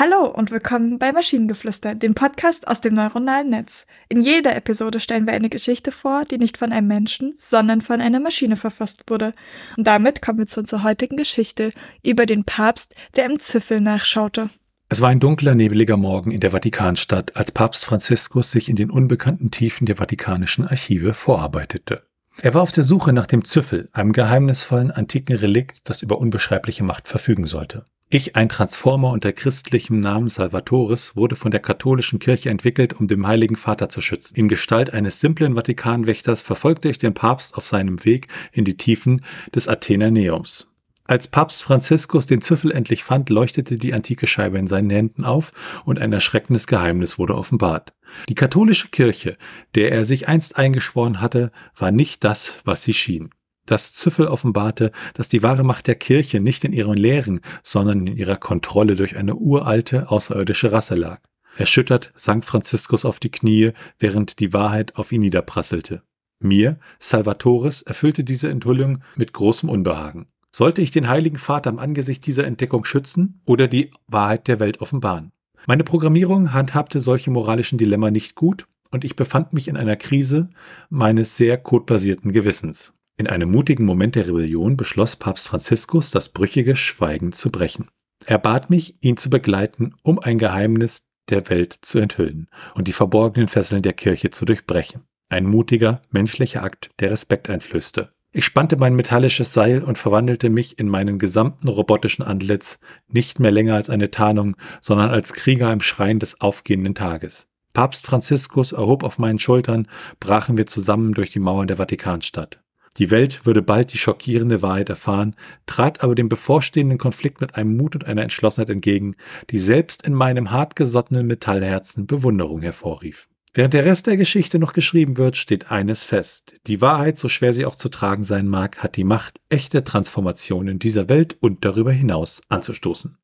Hallo und willkommen bei Maschinengeflüster, dem Podcast aus dem neuronalen Netz. In jeder Episode stellen wir eine Geschichte vor, die nicht von einem Menschen, sondern von einer Maschine verfasst wurde. Und damit kommen wir zu unserer heutigen Geschichte über den Papst, der im Züffel nachschaute. Es war ein dunkler, nebeliger Morgen in der Vatikanstadt, als Papst Franziskus sich in den unbekannten Tiefen der vatikanischen Archive vorarbeitete. Er war auf der Suche nach dem Züffel, einem geheimnisvollen antiken Relikt, das über unbeschreibliche Macht verfügen sollte. Ich, ein Transformer unter christlichem Namen Salvatoris, wurde von der katholischen Kirche entwickelt, um den Heiligen Vater zu schützen. In Gestalt eines simplen Vatikanwächters verfolgte ich den Papst auf seinem Weg in die Tiefen des Athenaeums. Als Papst Franziskus den Züffel endlich fand, leuchtete die antike Scheibe in seinen Händen auf und ein erschreckendes Geheimnis wurde offenbart. Die katholische Kirche, der er sich einst eingeschworen hatte, war nicht das, was sie schien. Das Züffel offenbarte, dass die wahre Macht der Kirche nicht in ihren Lehren, sondern in ihrer Kontrolle durch eine uralte, außerirdische Rasse lag. Erschüttert sank Franziskus auf die Knie, während die Wahrheit auf ihn niederprasselte. Mir, Salvatoris, erfüllte diese Enthüllung mit großem Unbehagen. Sollte ich den Heiligen Vater am Angesicht dieser Entdeckung schützen oder die Wahrheit der Welt offenbaren? Meine Programmierung handhabte solche moralischen Dilemma nicht gut und ich befand mich in einer Krise meines sehr codebasierten Gewissens. In einem mutigen Moment der Rebellion beschloss Papst Franziskus, das brüchige Schweigen zu brechen. Er bat mich, ihn zu begleiten, um ein Geheimnis der Welt zu enthüllen und die verborgenen Fesseln der Kirche zu durchbrechen. Ein mutiger, menschlicher Akt, der Respekt einflößte. Ich spannte mein metallisches Seil und verwandelte mich in meinen gesamten robotischen Antlitz nicht mehr länger als eine Tarnung, sondern als Krieger im Schrein des aufgehenden Tages. Papst Franziskus erhob auf meinen Schultern, brachen wir zusammen durch die Mauern der Vatikanstadt. Die Welt würde bald die schockierende Wahrheit erfahren, trat aber dem bevorstehenden Konflikt mit einem Mut und einer Entschlossenheit entgegen, die selbst in meinem hartgesottenen Metallherzen Bewunderung hervorrief. Während der Rest der Geschichte noch geschrieben wird, steht eines fest. Die Wahrheit, so schwer sie auch zu tragen sein mag, hat die Macht, echte Transformationen in dieser Welt und darüber hinaus anzustoßen.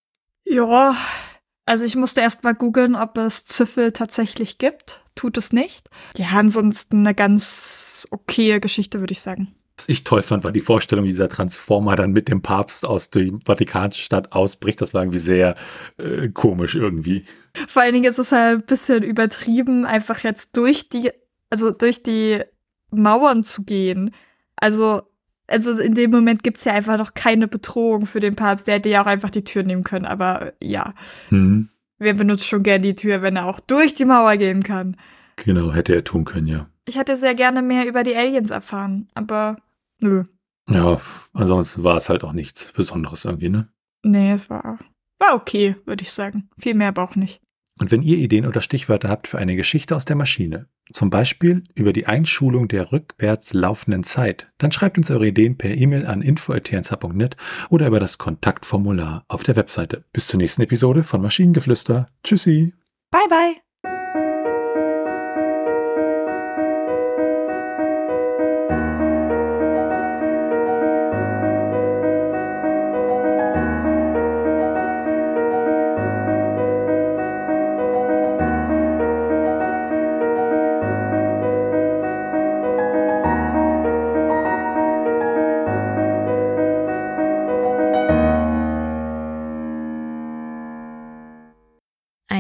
Ja, also ich musste erst mal googeln, ob es Züffel tatsächlich gibt. Tut es nicht. Ja, ansonsten eine ganz okaye Geschichte, würde ich sagen. Was ich toll fand, war die Vorstellung, wie dieser Transformer dann mit dem Papst aus der Vatikanstadt ausbricht. Das war irgendwie sehr äh, komisch irgendwie. Vor allen Dingen ist es halt ein bisschen übertrieben, einfach jetzt durch die, also durch die Mauern zu gehen. Also, also in dem Moment gibt's ja einfach noch keine Bedrohung für den Papst. Der hätte ja auch einfach die Tür nehmen können, aber ja. Hm. Wer benutzt schon gern die Tür, wenn er auch durch die Mauer gehen kann? Genau, hätte er tun können, ja. Ich hätte sehr gerne mehr über die Aliens erfahren, aber nö. Ja, ansonsten war es halt auch nichts Besonderes irgendwie, ne? Nee, es war, war okay, würde ich sagen. Viel mehr aber auch nicht. Und wenn ihr Ideen oder Stichwörter habt für eine Geschichte aus der Maschine, zum Beispiel über die Einschulung der rückwärts laufenden Zeit, dann schreibt uns eure Ideen per E-Mail an info.tnsh.net oder über das Kontaktformular auf der Webseite. Bis zur nächsten Episode von Maschinengeflüster. Tschüssi. Bye bye.